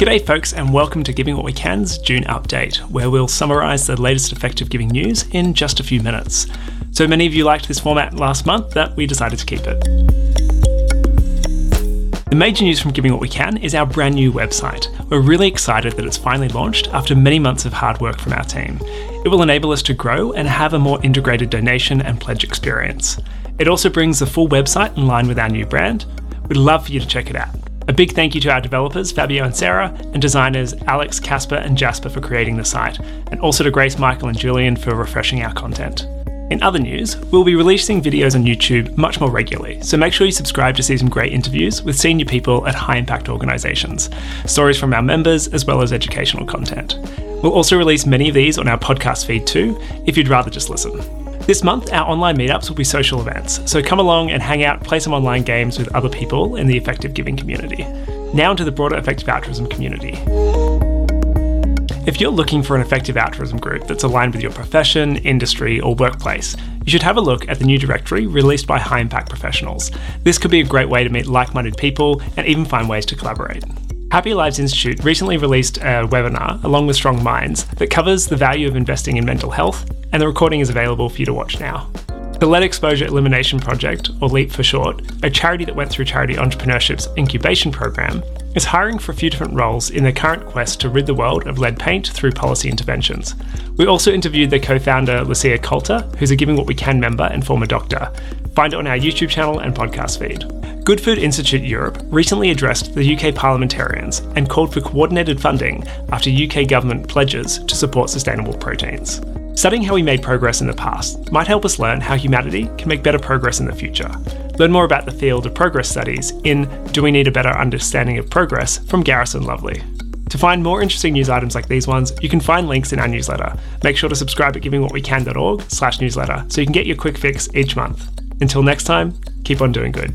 G'day, folks, and welcome to Giving What We Can's June update, where we'll summarise the latest effective giving news in just a few minutes. So many of you liked this format last month that we decided to keep it. The major news from Giving What We Can is our brand new website. We're really excited that it's finally launched after many months of hard work from our team. It will enable us to grow and have a more integrated donation and pledge experience. It also brings the full website in line with our new brand. We'd love for you to check it out. A big thank you to our developers, Fabio and Sarah, and designers Alex, Casper, and Jasper for creating the site, and also to Grace, Michael, and Julian for refreshing our content. In other news, we'll be releasing videos on YouTube much more regularly, so make sure you subscribe to see some great interviews with senior people at high impact organisations, stories from our members, as well as educational content. We'll also release many of these on our podcast feed too, if you'd rather just listen. This month, our online meetups will be social events, so come along and hang out, play some online games with other people in the effective giving community. Now into the broader effective altruism community. If you're looking for an effective altruism group that's aligned with your profession, industry, or workplace, you should have a look at the new directory released by High Impact Professionals. This could be a great way to meet like minded people and even find ways to collaborate. Happier Lives Institute recently released a webinar, along with StrongMinds, that covers the value of investing in mental health, and the recording is available for you to watch now. The Lead Exposure Elimination Project, or LEAP for short, a charity that went through Charity Entrepreneurship's incubation program, is hiring for a few different roles in their current quest to rid the world of lead paint through policy interventions. We also interviewed their co founder, Lucia Coulter, who's a Giving What We Can member and former doctor. Find it on our YouTube channel and podcast feed. Good Food Institute Europe recently addressed the UK parliamentarians and called for coordinated funding after UK government pledges to support sustainable proteins. Studying how we made progress in the past might help us learn how humanity can make better progress in the future. Learn more about the field of progress studies in Do We Need a Better Understanding of Progress from Garrison Lovely. To find more interesting news items like these ones, you can find links in our newsletter. Make sure to subscribe at givingwhatwecan.org slash newsletter so you can get your quick fix each month. Until next time, keep on doing good.